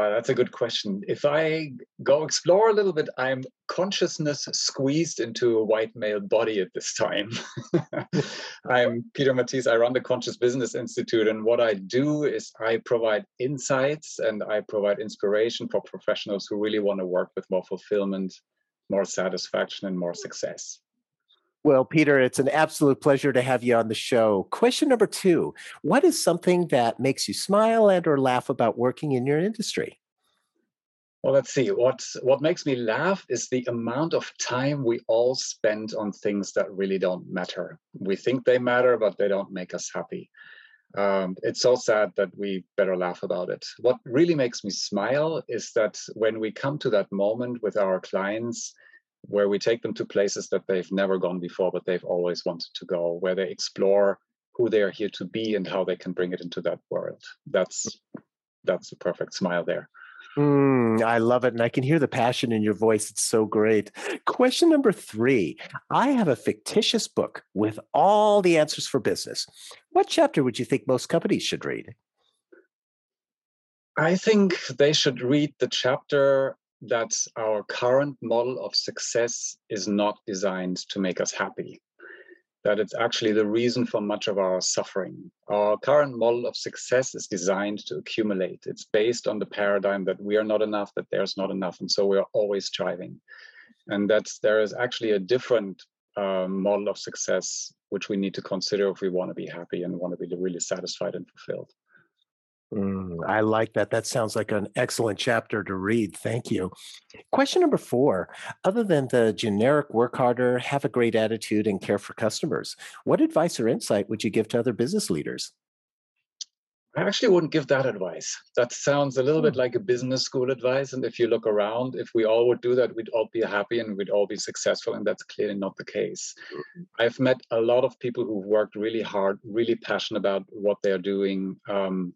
Uh, that's a good question. If I go explore a little bit, I'm consciousness squeezed into a white male body at this time. I'm Peter Matthies. I run the Conscious Business Institute, and what I do is I provide insights and I provide inspiration for professionals who really want to work with more fulfillment, more satisfaction, and more success. Well, Peter, it's an absolute pleasure to have you on the show. Question number two What is something that makes you smile and or laugh about working in your industry? Well, let's see. What what makes me laugh is the amount of time we all spend on things that really don't matter. We think they matter, but they don't make us happy. Um, it's so sad that we better laugh about it. What really makes me smile is that when we come to that moment with our clients where we take them to places that they've never gone before, but they've always wanted to go, where they explore who they are here to be and how they can bring it into that world. That's that's a perfect smile there. Mm, I love it. And I can hear the passion in your voice. It's so great. Question number three I have a fictitious book with all the answers for business. What chapter would you think most companies should read? I think they should read the chapter that our current model of success is not designed to make us happy. That it's actually the reason for much of our suffering. Our current model of success is designed to accumulate. It's based on the paradigm that we are not enough, that there's not enough, and so we're always striving. And that there is actually a different uh, model of success which we need to consider if we want to be happy and want to be really satisfied and fulfilled. Mm, I like that. That sounds like an excellent chapter to read. Thank you. Question number four Other than the generic work harder, have a great attitude, and care for customers, what advice or insight would you give to other business leaders? I actually wouldn't give that advice. That sounds a little bit hmm. like a business school advice. And if you look around, if we all would do that, we'd all be happy and we'd all be successful. And that's clearly not the case. Mm-hmm. I've met a lot of people who've worked really hard, really passionate about what they're doing, um,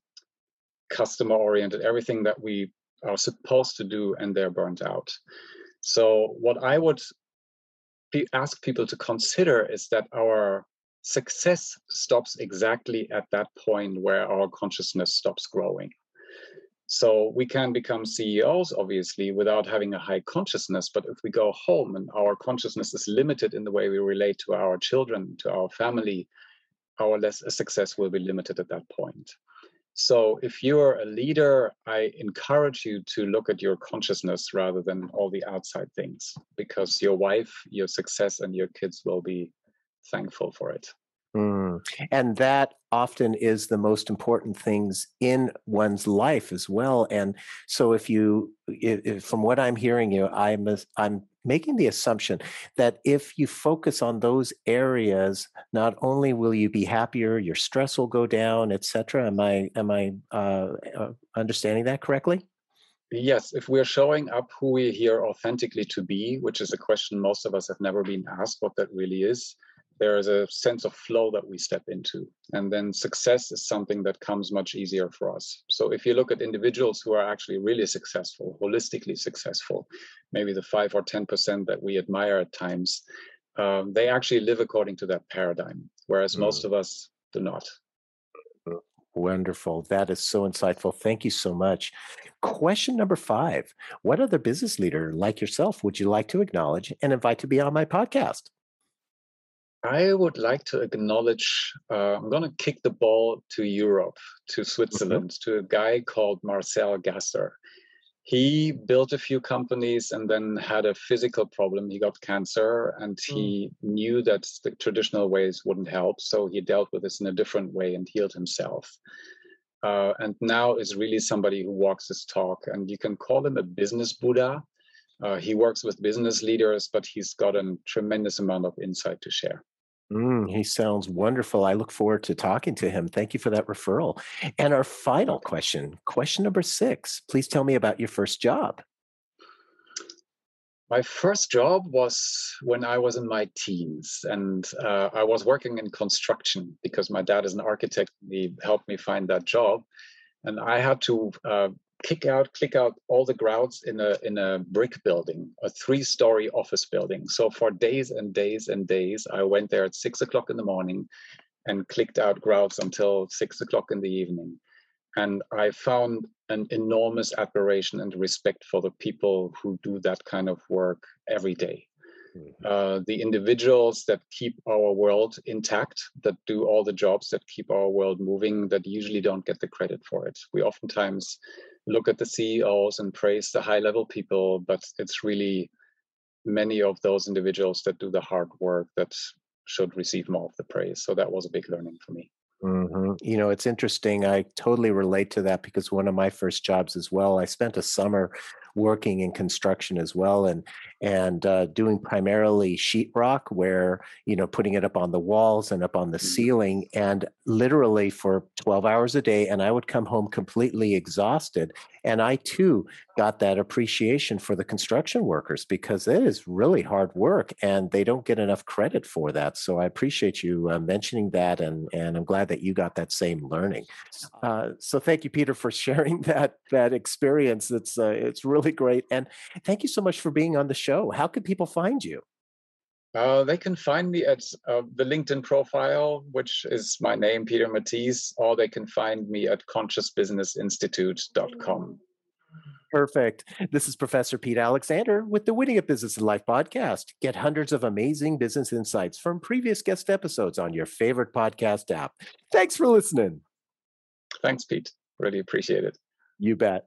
customer oriented, everything that we are supposed to do, and they're burnt out. So, what I would ask people to consider is that our success stops exactly at that point where our consciousness stops growing. So we can become CEOs, obviously, without having a high consciousness. But if we go home and our consciousness is limited in the way we relate to our children, to our family, our less success will be limited at that point. So if you're a leader, I encourage you to look at your consciousness rather than all the outside things, because your wife, your success, and your kids will be thankful for it. Mm. And that often is the most important things in one's life as well. And so, if you, if, from what I'm hearing you, I'm I'm making the assumption that if you focus on those areas, not only will you be happier, your stress will go down, etc. Am I am I uh, uh, understanding that correctly? Yes, if we're showing up who we're here authentically to be, which is a question most of us have never been asked what that really is, there is a sense of flow that we step into. And then success is something that comes much easier for us. So if you look at individuals who are actually really successful, holistically successful, maybe the five or 10% that we admire at times, um, they actually live according to that paradigm, whereas mm. most of us do not. Wonderful. That is so insightful. Thank you so much. Question number five What other business leader like yourself would you like to acknowledge and invite to be on my podcast? I would like to acknowledge, uh, I'm going to kick the ball to Europe, to. Switzerland, mm-hmm. to a guy called Marcel Gasser. He built a few companies and then had a physical problem. He got cancer and he mm. knew that the traditional ways wouldn't help. So he dealt with this in a different way and healed himself. Uh, and now is really somebody who walks his talk. And you can call him a business Buddha. Uh, he works with business leaders, but he's got a tremendous amount of insight to share. Mm, he sounds wonderful. I look forward to talking to him. Thank you for that referral. And our final question, question number six. Please tell me about your first job. My first job was when I was in my teens, and uh, I was working in construction because my dad is an architect. He helped me find that job, and I had to uh, kick out, click out all the grouts in a in a brick building, a three-story office building. So for days and days and days, I went there at six o'clock in the morning, and clicked out grouts until six o'clock in the evening. And I found an enormous admiration and respect for the people who do that kind of work every day. Mm-hmm. Uh, the individuals that keep our world intact, that do all the jobs that keep our world moving, that usually don't get the credit for it. We oftentimes look at the CEOs and praise the high level people, but it's really many of those individuals that do the hard work that should receive more of the praise. So that was a big learning for me. Mm-hmm. You know, it's interesting. I totally relate to that because one of my first jobs as well, I spent a summer working in construction as well and and uh, doing primarily sheetrock where you know putting it up on the walls and up on the mm-hmm. ceiling and literally for 12 hours a day and i would come home completely exhausted and i too got that appreciation for the construction workers because it is really hard work and they don't get enough credit for that so i appreciate you uh, mentioning that and and i'm glad that you got that same learning uh, so thank you peter for sharing that that experience it's uh, it's really great and thank you so much for being on the show? How can people find you? Uh, they can find me at uh, the LinkedIn profile, which is my name, Peter Matthies, or they can find me at consciousbusinessinstitute.com. Perfect. This is Professor Pete Alexander with the Winning at Business and Life podcast. Get hundreds of amazing business insights from previous guest episodes on your favorite podcast app. Thanks for listening. Thanks, Pete. Really appreciate it. You bet.